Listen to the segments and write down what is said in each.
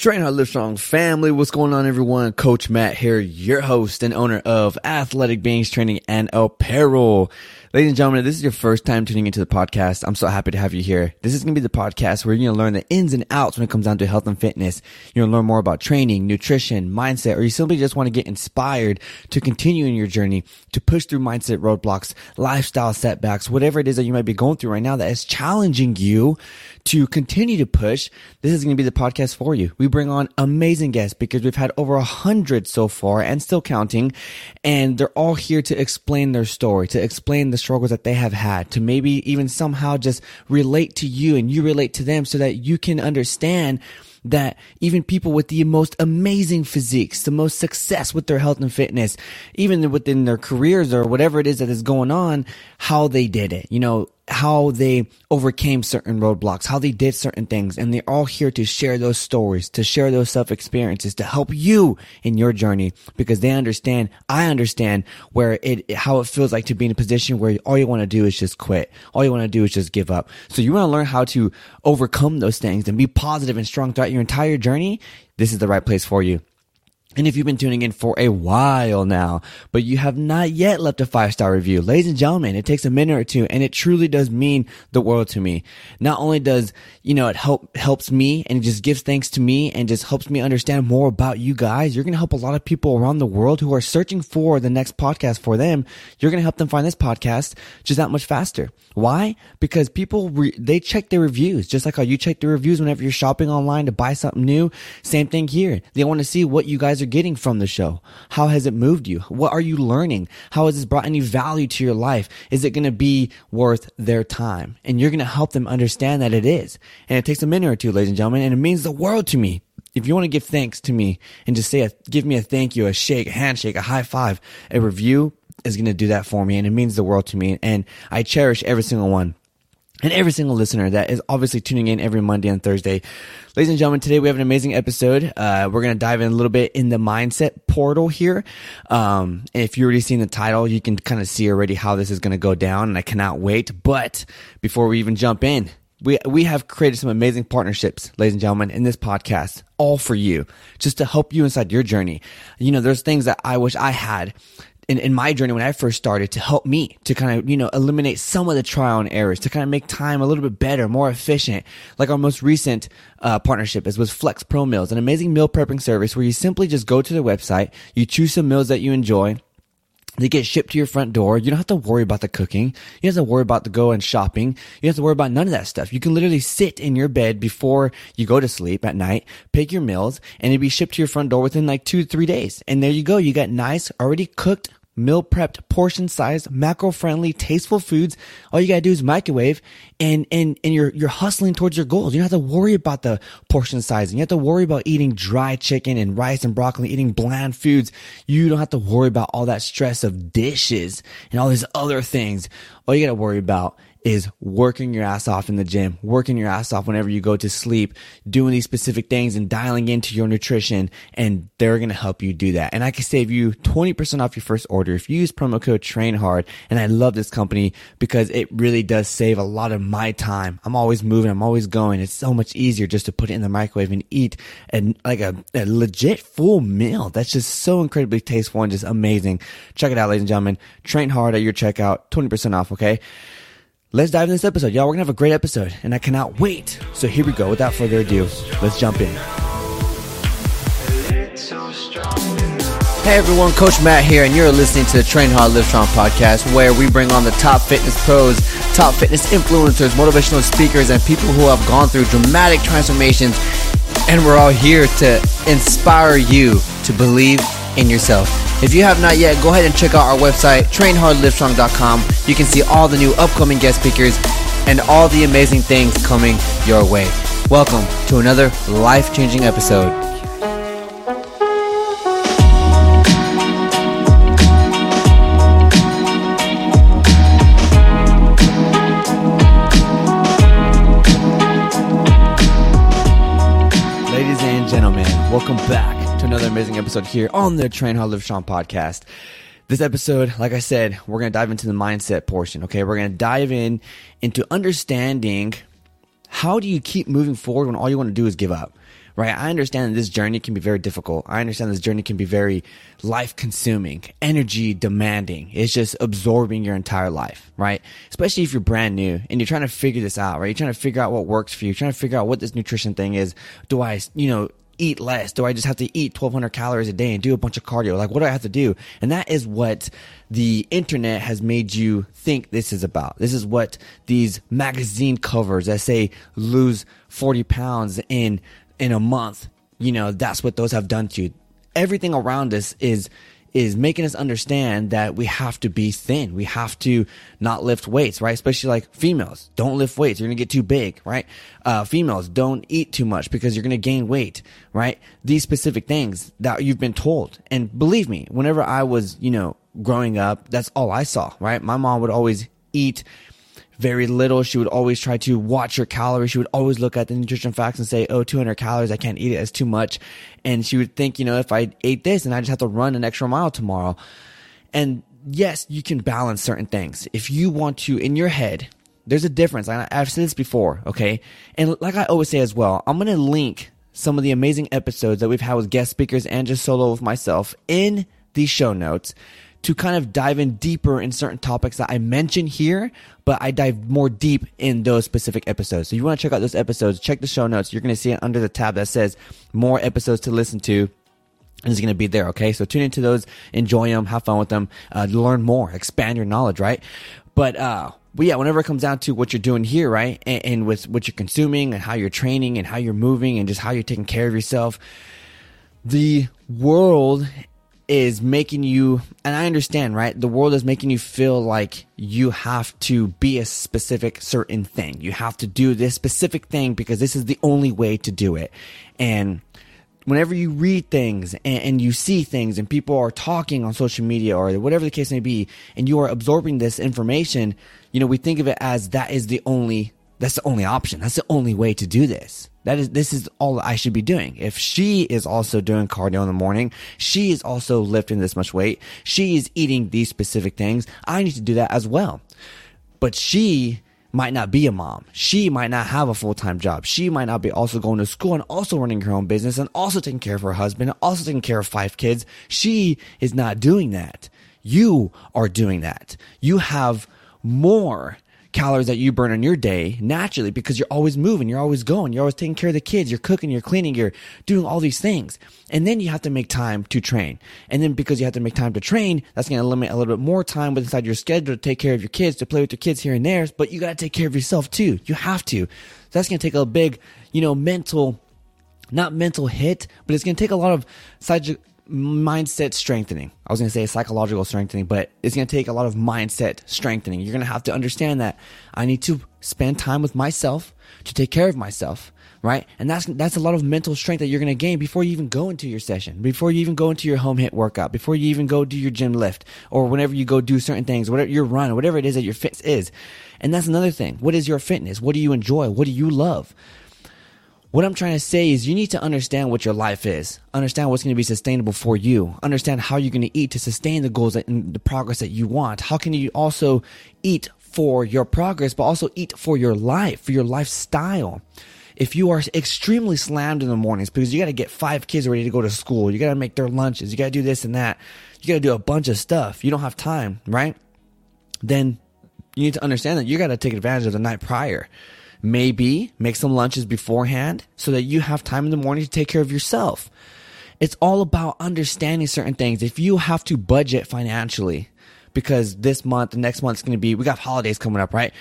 Train Hard Live Strong family. What's going on, everyone? Coach Matt here, your host and owner of Athletic Beings Training and Apparel. Ladies and gentlemen, this is your first time tuning into the podcast. I'm so happy to have you here. This is going to be the podcast where you're going to learn the ins and outs when it comes down to health and fitness. You're going to learn more about training, nutrition, mindset, or you simply just want to get inspired to continue in your journey to push through mindset roadblocks, lifestyle setbacks, whatever it is that you might be going through right now that is challenging you to continue to push. This is going to be the podcast for you. We bring on amazing guests because we've had over a hundred so far and still counting. And they're all here to explain their story, to explain the struggles that they have had, to maybe even somehow just relate to you and you relate to them so that you can understand that even people with the most amazing physiques, the most success with their health and fitness, even within their careers or whatever it is that is going on, how they did it. You know, how they overcame certain roadblocks, how they did certain things. And they're all here to share those stories, to share those self experiences, to help you in your journey because they understand, I understand where it, how it feels like to be in a position where all you want to do is just quit. All you want to do is just give up. So you want to learn how to overcome those things and be positive and strong throughout your entire journey. This is the right place for you. And if you've been tuning in for a while now, but you have not yet left a five star review, ladies and gentlemen, it takes a minute or two and it truly does mean the world to me. Not only does, you know, it help, helps me and it just gives thanks to me and just helps me understand more about you guys. You're going to help a lot of people around the world who are searching for the next podcast for them. You're going to help them find this podcast just that much faster. Why? Because people, re- they check their reviews, just like how you check the reviews whenever you're shopping online to buy something new. Same thing here. They want to see what you guys are getting from the show. How has it moved you? What are you learning? How has this brought any value to your life? Is it going to be worth their time? And you're going to help them understand that it is. And it takes a minute or two, ladies and gentlemen, and it means the world to me. If you want to give thanks to me and just say, a, give me a thank you, a shake, a handshake, a high five, a review is going to do that for me. And it means the world to me. And I cherish every single one and every single listener that is obviously tuning in every Monday and Thursday. Ladies and gentlemen, today we have an amazing episode. Uh, we're going to dive in a little bit in the mindset portal here. Um, if you've already seen the title, you can kind of see already how this is going to go down and I cannot wait. But before we even jump in, we, we have created some amazing partnerships, ladies and gentlemen, in this podcast, all for you, just to help you inside your journey. You know, there's things that I wish I had in, in my journey when I first started to help me to kind of, you know, eliminate some of the trial and errors, to kind of make time a little bit better, more efficient. Like our most recent uh, partnership is with Flex Pro Meals, an amazing meal prepping service where you simply just go to their website, you choose some meals that you enjoy, they get shipped to your front door. You don't have to worry about the cooking. You don't have to worry about the go and shopping. You don't have to worry about none of that stuff. You can literally sit in your bed before you go to sleep at night, pick your meals, and it'll be shipped to your front door within like two three days. And there you go. You got nice, already cooked meal prepped, portion sized, macro friendly, tasteful foods. All you gotta do is microwave and, and, and you're, you're hustling towards your goals. You don't have to worry about the portion sizing. You have to worry about eating dry chicken and rice and broccoli, eating bland foods. You don't have to worry about all that stress of dishes and all these other things. All you gotta worry about is working your ass off in the gym, working your ass off whenever you go to sleep, doing these specific things and dialing into your nutrition. And they're going to help you do that. And I can save you 20% off your first order if you use promo code train hard. And I love this company because it really does save a lot of my time. I'm always moving. I'm always going. It's so much easier just to put it in the microwave and eat and like a, a legit full meal. That's just so incredibly tasteful and just amazing. Check it out, ladies and gentlemen. Train hard at your checkout. 20% off. Okay. Let's dive into this episode. Y'all, we're gonna have a great episode and I cannot wait. So here we go. Without further ado, let's jump in. Hey everyone, Coach Matt here, and you're listening to the Train Hard Live Strong podcast, where we bring on the top fitness pros, top fitness influencers, motivational speakers, and people who have gone through dramatic transformations. And we're all here to inspire you to believe in yourself. If you have not yet, go ahead and check out our website, trainhardlivestrong.com. You can see all the new upcoming guest speakers and all the amazing things coming your way. Welcome to another life changing episode. Ladies and gentlemen, welcome back to another amazing episode here on the Train Hard Live Strong podcast. This episode, like I said, we're going to dive into the mindset portion. Okay. We're going to dive in into understanding how do you keep moving forward when all you want to do is give up, right? I understand that this journey can be very difficult. I understand this journey can be very life consuming, energy demanding. It's just absorbing your entire life, right? Especially if you're brand new and you're trying to figure this out, right? You're trying to figure out what works for you. You're trying to figure out what this nutrition thing is. Do I, you know, eat less? Do I just have to eat 1200 calories a day and do a bunch of cardio? Like, what do I have to do? And that is what the internet has made you think this is about. This is what these magazine covers that say lose 40 pounds in, in a month. You know, that's what those have done to you. Everything around us is is making us understand that we have to be thin. We have to not lift weights, right? Especially like females. Don't lift weights. You're to get too big, right? Uh, females don't eat too much because you're to gain weight, right? These specific things that you've been told. And believe me, whenever I was, you know, growing up, that's all I saw, right? My mom would always eat very little. She would always try to watch her calories. She would always look at the nutrition facts and say, Oh, 200 calories. I can't eat it. It's too much. And she would think, you know, if I ate this and I just have to run an extra mile tomorrow. And yes, you can balance certain things. If you want to, in your head, there's a difference. I've said this before. Okay. And like I always say as well, I'm going to link some of the amazing episodes that we've had with guest speakers and just solo with myself in the show notes to kind of dive in deeper in certain topics that I mention here, but I dive more deep in those specific episodes. So you want to check out those episodes, check the show notes. You're going to see it under the tab that says more episodes to listen to. And it's going to be there. Okay. So tune into those, enjoy them, have fun with them, uh, learn more, expand your knowledge, right? But, uh, but yeah, whenever it comes down to what you're doing here, right, and, and, with what you're consuming and how you're training and how you're moving and just how you're taking care of yourself, the world is making you, and I understand, right? The world is making you feel like you have to be a specific certain thing. You have to do this specific thing because this is the only way to do it. And whenever you read things and, and, you see things and people are talking on social media or whatever the case may be, and you are absorbing this information, you know, we think of it as that is the only, that's the only option. That's the only way to do this. That is, this is all I should be doing. If she is also doing cardio in the morning, she is also lifting this much weight, she is eating these specific things, I need to do that as well. But she might not be a mom. She might not have a full-time job. She might not be also going to school and also running her own business and also taking care of her husband and also taking care of five kids. She is not doing that. You are doing that. You have more calories that you burn in your day naturally because you're always moving, you're always going, you're always taking care of the kids, you're cooking, you're cleaning, you're doing all these things. And then you have to make time to train. And then because you have to make time to train, that's going to limit a little bit more time inside your schedule to take care of your kids, to play with your kids here and there. But you got to take care of yourself too. You have to. That's going to take a big, you know, mental not mental hit, but it's going to take a lot of mindset strengthening. I was going to say psychological strengthening, but it's going to take a lot of mindset strengthening. You're going to have to understand that I need to spend time with myself to take care of myself, right? And that's that's a lot of mental strength that you're going to gain before you even go into your session, before you even go into your home HIIT workout, before you even go do your gym lift, or whenever you go do certain things, whatever your run, whatever it is that your fitness is. And that's another thing. What is your fitness? What do you enjoy? What do you love? What I'm trying to say is you need to understand what your life is. Understand what's going to be sustainable for you. Understand how you're going to eat to sustain the goals and the progress that you want. How can you also eat for your progress, but also eat for your life, for your lifestyle? If you are extremely slammed in the mornings because you got to get five kids ready to go to school, you got to make their lunches, you got to do this and that, you got to do a bunch of stuff, you don't have time, right? Then you need to understand that you got to take advantage of the night prior Maybe make some lunches beforehand so that you have time in the morning to take care of yourself. It's all about understanding certain things. If you have to budget financially, because this month, the next month is going to be, we got holidays coming up, right?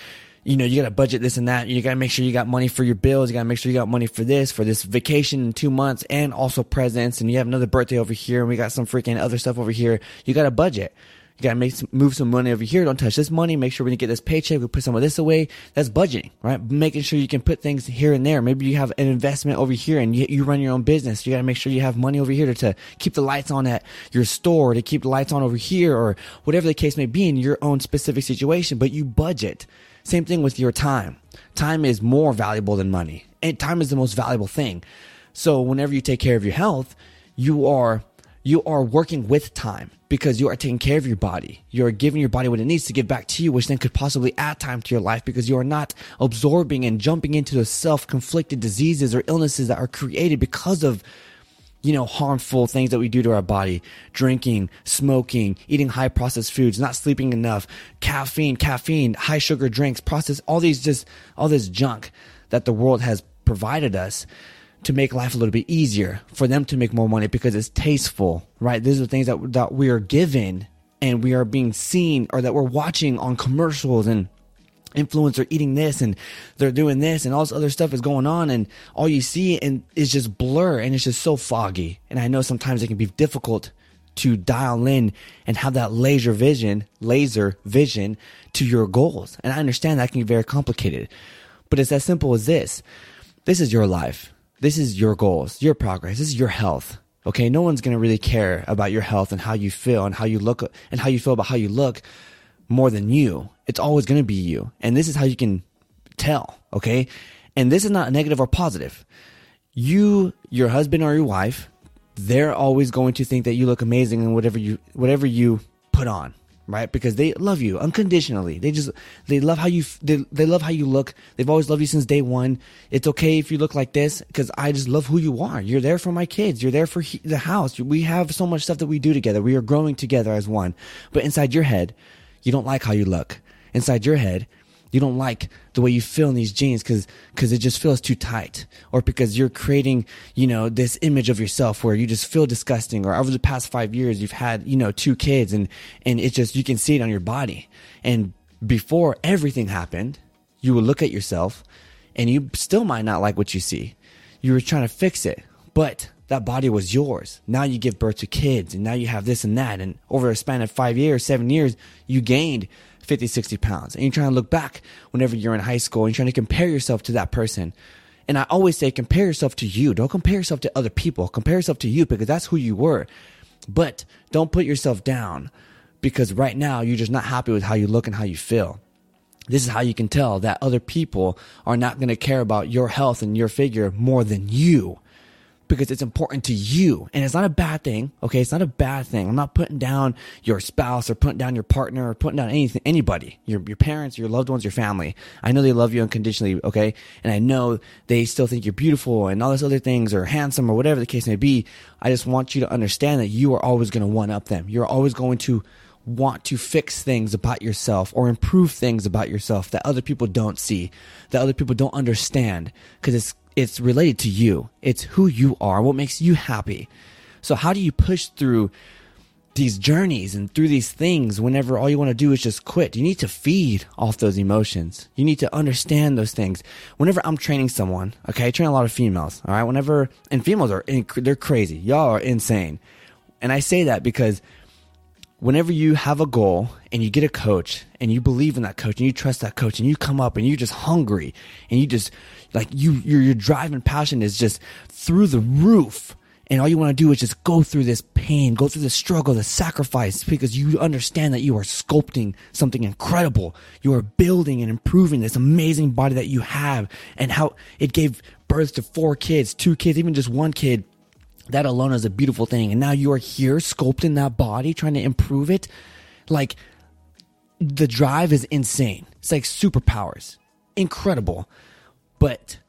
You know, you got to budget this and that. You got to make sure you got money for your bills. You got to make sure you got money for this, for this vacation in two months and also presents. And you have another birthday over here and we got some freaking other stuff over here. You got to budget. You gotta make some, move some money over here. Don't touch this money. Make sure when you get this paycheck, we put some of this away. That's budgeting, right? Making sure you can put things here and there. Maybe you have an investment over here and you, you run your own business. You gotta make sure you have money over here to, to keep the lights on at your store, to keep the lights on over here, or whatever the case may be in your own specific situation. But you budget. Same thing with your time. Time is more valuable than money, and time is the most valuable thing. So whenever you take care of your health, you are you are working with time because you are taking care of your body. You are giving your body what it needs to give back to you, which then could possibly add time to your life because you are not absorbing and jumping into the self-conflicted diseases or illnesses that are created because of you know, harmful things that we do to our body. Drinking, smoking, eating high processed foods, not sleeping enough, caffeine, caffeine, high sugar drinks, processed, all these just, all this junk that the world has provided us to make life a little bit easier for them to make more money because it's tasteful, right? These are the things that, that we are given and we are being seen or that we're watching on commercials and influencer eating this and they're doing this and all this other stuff is going on and all you see and is just blur and it's just so foggy. And I know sometimes it can be difficult to dial in and have that laser vision, laser vision to your goals. And I understand that can be very complicated, but it's as simple as this. This is your life. This is your goals, your progress. This is your health. Okay. No one's going to really care about your health and how you feel and how you look and how you feel about how you look more than you. It's always going to be you. And this is how you can tell. Okay. And this is not negative or positive. You, your husband or your wife, they're always going to think that you look amazing in whatever you, whatever you put on right? Because they love you unconditionally. They just they love how you they, they love how you look. They've always loved you since day one. It's okay if you look like this because I just love who you are. You're there for my kids. You're there for he, the house. We have so much stuff that we do together. We are growing together as one. But inside your head, you don't like how you look. Inside your head, you don't like the way you feel in these jeans because because it just feels too tight or because you're creating you know this image of yourself where you just feel disgusting or over the past five years you've had you know two kids and and it's just you can see it on your body. And before everything happened you would look at yourself and you still might not like what you see. You were trying to fix it but that body was yours. Now you give birth to kids and now you have this and that. And over a span of five years seven years you gained 50, 60 pounds. And you're trying to look back whenever you're in high school and you're trying to compare yourself to that person. And I always say, compare yourself to you. Don't compare yourself to other people. Compare yourself to you because that's who you were. But don't put yourself down because right now you're just not happy with how you look and how you feel. This is how you can tell that other people are not going to care about your health and your figure more than you because it's important to you. And it's not a bad thing. Okay. It's not a bad thing. I'm not putting down your spouse or putting down your partner or putting down anything, anybody, your, your parents, your loved ones, your family. I know they love you unconditionally. Okay. And I know they still think you're beautiful and all those other things or handsome or whatever the case may be. I just want you to understand that you are always going to one up them. You're always going to want to fix things about yourself or improve things about yourself that other people don't see, that other people don't understand because it's it's related to you. It's who you are, what makes you happy. So how do you push through these journeys and through these things whenever all you want to do is just quit? You need to feed off those emotions. You need to understand those things. Whenever I'm training someone, okay, I train a lot of females, all right? Whenever, and females are, they're crazy. Y'all are insane. And I say that because whenever you have a goal and you get a coach and you believe in that coach and you trust that coach and you come up and you're just hungry and you just like you your, your drive and passion is just through the roof and all you want to do is just go through this pain go through the struggle the sacrifice because you understand that you are sculpting something incredible. You are building and improving this amazing body that you have and how it gave birth to four kids two kids even just one kid that alone is a beautiful thing. And now you are here sculpting that body, trying to improve it. Like the drive is insane. It's like superpowers. Incredible. But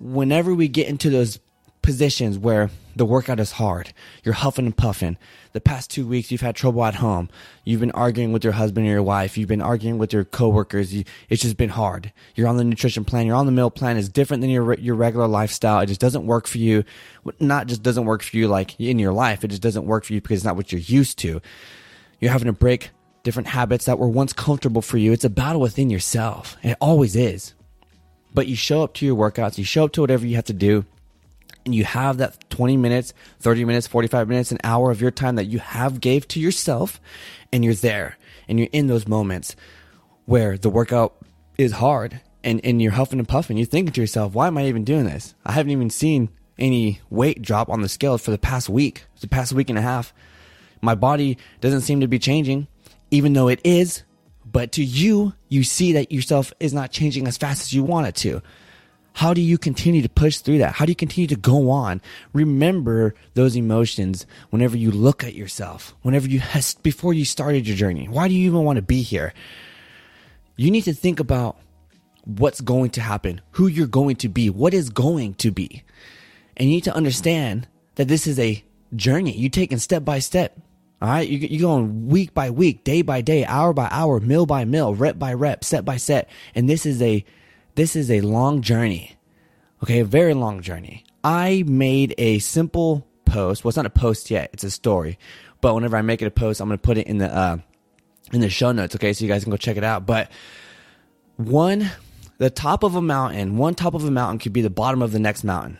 whenever we get into those positions where the workout is hard. You're huffing and puffing. The past two weeks, you've had trouble at home. You've been arguing with your husband or your wife. You've been arguing with your coworkers. You, it's just been hard. You're on the nutrition plan. You're on the meal plan. It's different than your your regular lifestyle. It just doesn't work for you. Not just doesn't work for you like in your life. It just doesn't work for you because it's not what you're used to. You're having to break different habits that were once comfortable for you. It's a battle within yourself. It always is. But you show up to your workouts. You show up to whatever you have to do and you have that 20 minutes, 30 minutes, 45 minutes, an hour of your time that you have gave to yourself and you're there and you're in those moments where the workout is hard and, and you're huffing and puffing. You're thinking to yourself, why am I even doing this? I haven't even seen any weight drop on the scale for the past week, the past week and a half. My body doesn't seem to be changing, even though it is. But to you, you see that yourself is not changing as fast as you want it to. How do you continue to push through that? How do you continue to go on? Remember those emotions whenever you look at yourself, whenever you has, before you started your journey. Why do you even want to be here? You need to think about what's going to happen, who you're going to be, what is going to be. And you need to understand that this is a journey. You're taking step by step. All right. You, you're going week by week, day by day, hour by hour, mill by mill, rep by rep, set by set. And this is a, this is a long journey. Okay. A very long journey. I made a simple post. Well, it's not a post yet. It's a story. But whenever I make it a post, I'm going to put it in the, uh, in the show notes. Okay. So you guys can go check it out. But one, the top of a mountain, one top of a mountain could be the bottom of the next mountain.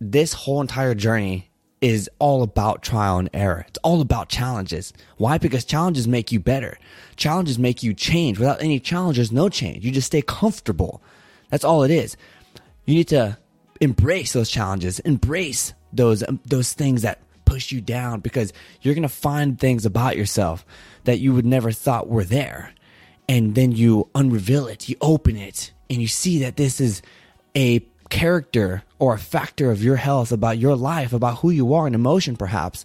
This whole entire journey is all about trial and error. It's all about challenges. Why? Because challenges make you better. Challenges make you change. Without any challenges, no change. You just stay comfortable. That's all it is. You need to embrace those challenges, embrace those those things that push you down because you're going to find things about yourself that you would never thought were there. And then you unreveal it, you open it, and you see that this is a character or a factor of your health, about your life, about who you are, an emotion perhaps,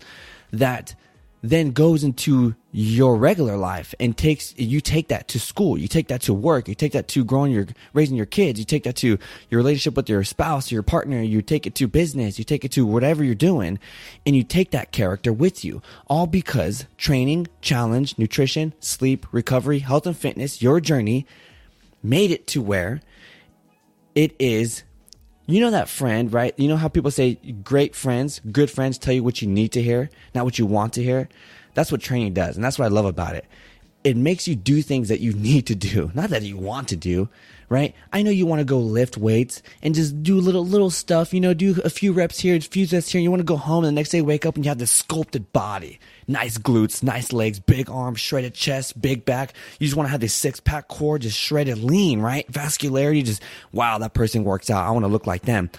that then goes into your regular life and takes you take that to school. You take that to work. You take that to growing your raising your kids. You take that to your relationship with your spouse your partner. You take it to business. You take it to whatever you're doing and you take that character with you. All because training challenge nutrition sleep recovery health and fitness your journey made it to where it is you know that friend, right? You know how people say great friends, good friends tell you what you need to hear, not what you want to hear? That's what training does. And that's what I love about it. It makes you do things that you need to do, not that you want to do right? I know you want to go lift weights and just do little little stuff, you know, do a few reps here, a few sets here. And you want to go home and the next day wake up and you have this sculpted body, nice glutes, nice legs, big arms, shredded chest, big back. You just want to have this six pack core, just shredded lean, right? Vascularity, just wow, that person works out. I want to look like them.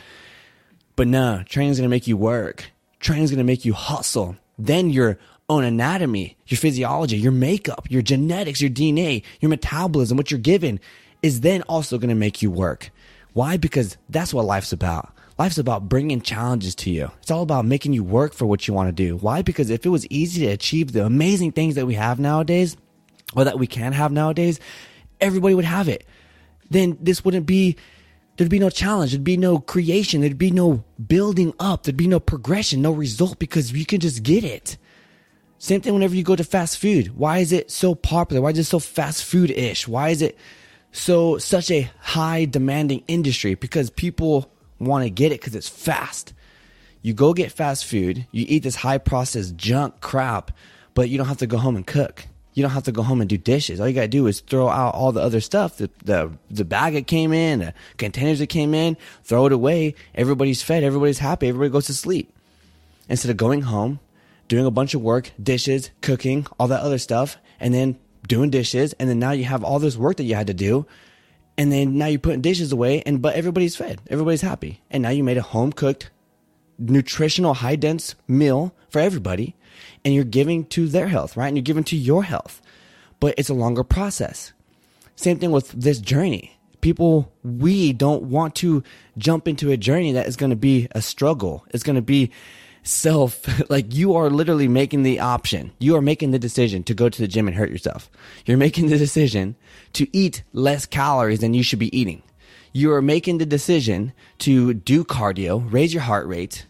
But no, training's gonna make you work. Training's gonna make you hustle. Then your own anatomy, your physiology, your makeup, your genetics, your DNA, your metabolism, what you're given is then also going to make you work. Why? Because that's what life's about. Life's about bringing challenges to you. It's all about making you work for what you want to do. Why? Because if it was easy to achieve the amazing things that we have nowadays, or that we can have nowadays, everybody would have it. Then this wouldn't be, there'd be no challenge. There'd be no creation. There'd be no building up. There'd be no progression, no result because you can just get it. Same thing whenever you go to fast food. Why is it so popular? Why is it so fast food ish? Why is it so such a high demanding industry because people want to get it because it's fast. You go get fast food, you eat this high processed junk crap, but you don't have to go home and cook. You don't have to go home and do dishes. All you gotta do is throw out all the other stuff, the, the, the bag it came in, the containers that came in, throw it away. Everybody's fed, everybody's happy, everybody goes to sleep. Instead of going home, doing a bunch of work, dishes, cooking, all that other stuff, and then doing dishes, and then now you have all this work that you had to do, and then now you're putting dishes away, and but everybody's fed, everybody's happy, and now you made a home cooked, nutritional, high dense meal for everybody, and you're giving to their health, right? And you're giving to your health, but it's a longer process. Same thing with this journey. People, we don't want to jump into a journey that is going to be a struggle. It's going to be self like you are literally making the option. You are making the decision to go to the gym and hurt yourself. You're making the decision to eat less calories than you should be eating. You are making the decision to do cardio raise your heart rate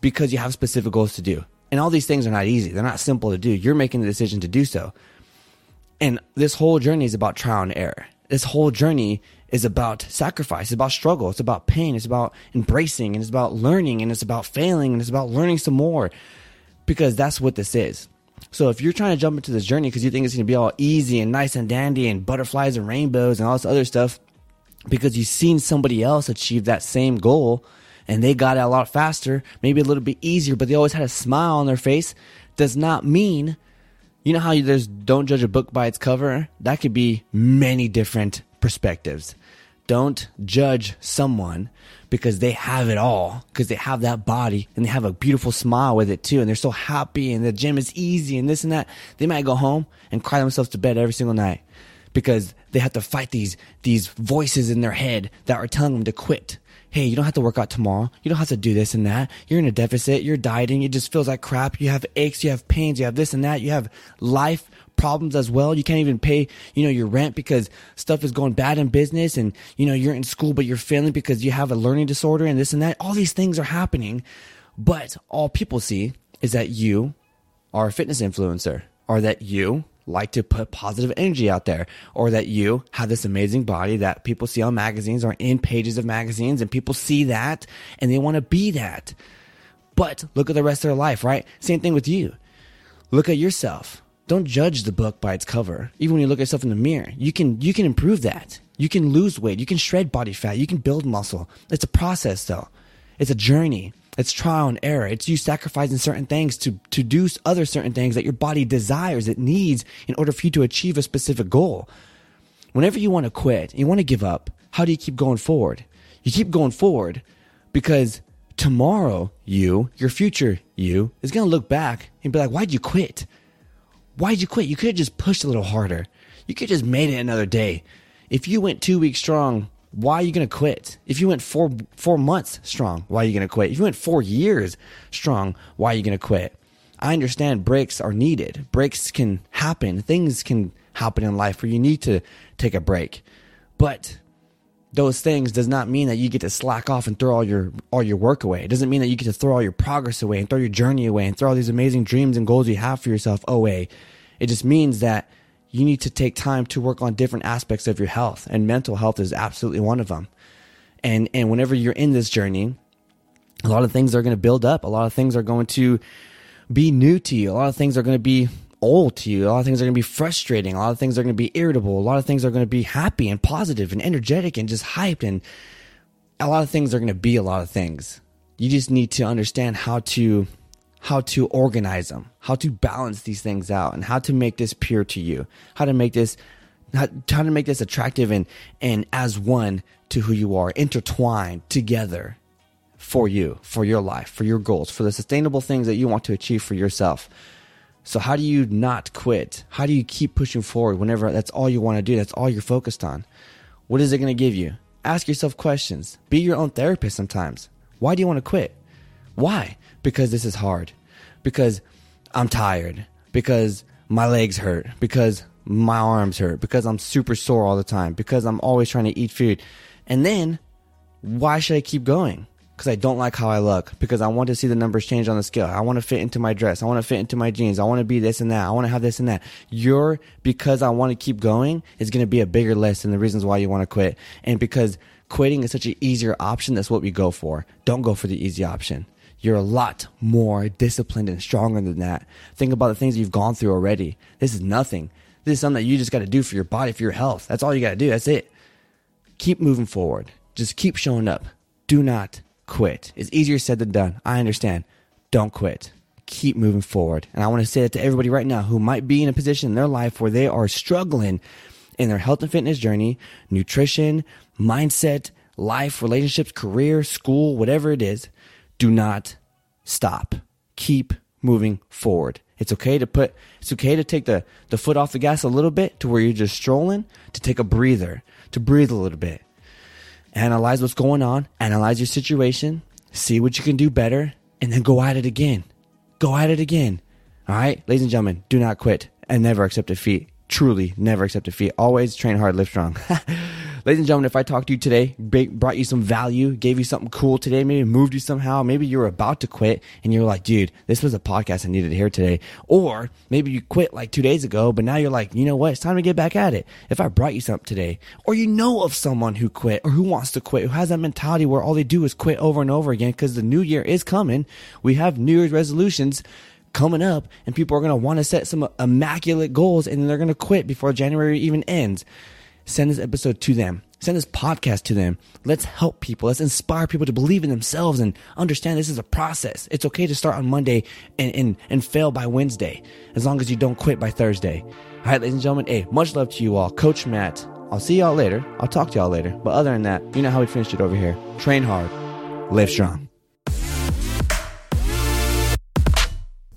because you have specific goals to do. And all these things are not easy. They're not simple to do. You're making the decision to do so. And this whole journey is about trial and error. This whole journey is about sacrifice, it's about struggle, it's about pain, it's about embracing, and it's about learning, and it's about failing, and it's about learning some more. Because that's what this is. So if you're trying to jump into this journey because you think it's going to be all easy and nice and dandy and butterflies and rainbows and all this other stuff, because you've seen somebody else achieve that same goal and they got it a lot faster, maybe a little bit easier, but they always had a smile on their face, does not mean, you know how there's don't judge a book by its cover? That could be many different perspectives. Don't judge someone because they have it all, because they have that body and they have a beautiful smile with it too. And they're so happy and the gym is easy and this and that. They might go home and cry themselves to bed every single night because they have to fight these these voices in their head that are telling them to quit. Hey, you don't have to work out tomorrow. You don't have to do this and that. You're in a deficit. You're dieting. It just feels like crap. You have aches. You have pains. You have this and that. You have life problems as well. You can't even pay, you know, your rent because stuff is going bad in business and, you know, you're in school, but you're failing because you have a learning disorder and this and that. All these things are happening. But all people see is that you are a fitness influencer or that you like to put positive energy out there or that you have this amazing body that people see on magazines or in pages of magazines and people see that and they want to be that. But look at the rest of their life, right? Same thing with you. Look at yourself. Don't judge the book by its cover. Even when you look at yourself in the mirror, you can you can improve that. You can lose weight, you can shred body fat, you can build muscle. It's a process though. It's a journey. It's trial and error. It's you sacrificing certain things to, to do other certain things that your body desires, it needs in order for you to achieve a specific goal. Whenever you want to quit, you want to give up, how do you keep going forward? You keep going forward because tomorrow you, your future you, is going to look back and be like, why'd you quit? Why'd you quit? You could have just pushed a little harder. You could have just made it another day. If you went two weeks strong, why are you going to quit? If you went four four months strong, why are you going to quit? If you went four years strong, why are you going to quit? I understand breaks are needed. Breaks can happen. Things can happen in life where you need to take a break. But those things does not mean that you get to slack off and throw all your all your work away. It doesn't mean that you get to throw all your progress away and throw your journey away and throw all these amazing dreams and goals you have for yourself away. It just means that you need to take time to work on different aspects of your health and mental health is absolutely one of them and and whenever you're in this journey a lot of things are going to build up a lot of things are going to be new to you a lot of things are going to be old to you. A lot of things are going to be frustrating. A lot of things are going to be irritable. A lot of things are going to be happy and positive and energetic and just hyped and a lot of things are going to be a lot of things. You just need to understand how to how to organize them, how to balance these things out, and how to make this pure to you, how to make this how, how to make this attractive and and as one to who you are, intertwined together for you, for your life, for your goals, for the sustainable things that you want to achieve for yourself. So how do you not quit? How do you keep pushing forward whenever that's all you want to do? That's all you're focused on. What is it going to give you? Ask yourself questions. Be your own therapist sometimes. Why do you want to quit? Why? because this is hard, because I'm tired, because my legs hurt, because my arms hurt, because I'm super sore all the time, because I'm always trying to eat food. And then, why should I keep going? Because I don't like how I look, because I want to see the numbers change on the scale. I want to fit into my dress. I want to fit into my jeans. I want to be this and that. I want to have this and that. Your because I want to keep going is going to be a bigger list than the reasons why you want to quit. And because quitting is such an easier option, that's what we go for. Don't go for the easy option you're a lot more disciplined and stronger than that. Think about the things you've gone through already. This is nothing. This is something that you just got to do for your body, for your health. That's all you got to do. That's it. Keep moving forward. Just keep showing up. Do not quit. It's easier said than done. I understand. Don't quit. Keep moving forward. And I want to say that to everybody right now who might be in a position in their life where they are struggling in their health and fitness journey, nutrition, mindset, life, relationships, career, school, whatever it is do not stop. Keep moving forward. It's okay to put, it's okay to take the, the foot off the gas a little bit to where you're just strolling, to take a breather, to breathe a little bit. Analyze what's going on, analyze your situation, see what you can do better, and then go at it again. Go at it again. All right, ladies and gentlemen, do not quit and never accept defeat. Truly, never accept defeat. Always train hard, live strong. Ladies and gentlemen, if I talked to you today, brought you some value, gave you something cool today, maybe moved you somehow, maybe you were about to quit and you're like, dude, this was a podcast I needed to hear today. Or maybe you quit like two days ago, but now you're like, you know what? It's time to get back at it. If I brought you something today, or you know of someone who quit or who wants to quit, who has that mentality where all they do is quit over and over again because the new year is coming. We have New Year's resolutions coming up and people are going to want to set some immaculate goals and they're going to quit before January even ends send this episode to them. Send this podcast to them. Let's help people. Let's inspire people to believe in themselves and understand this is a process. It's okay to start on Monday and, and, and fail by Wednesday, as long as you don't quit by Thursday. All right, ladies and gentlemen, hey, much love to you all. Coach Matt. I'll see y'all later. I'll talk to y'all later. But other than that, you know how we finished it over here. Train hard, live strong.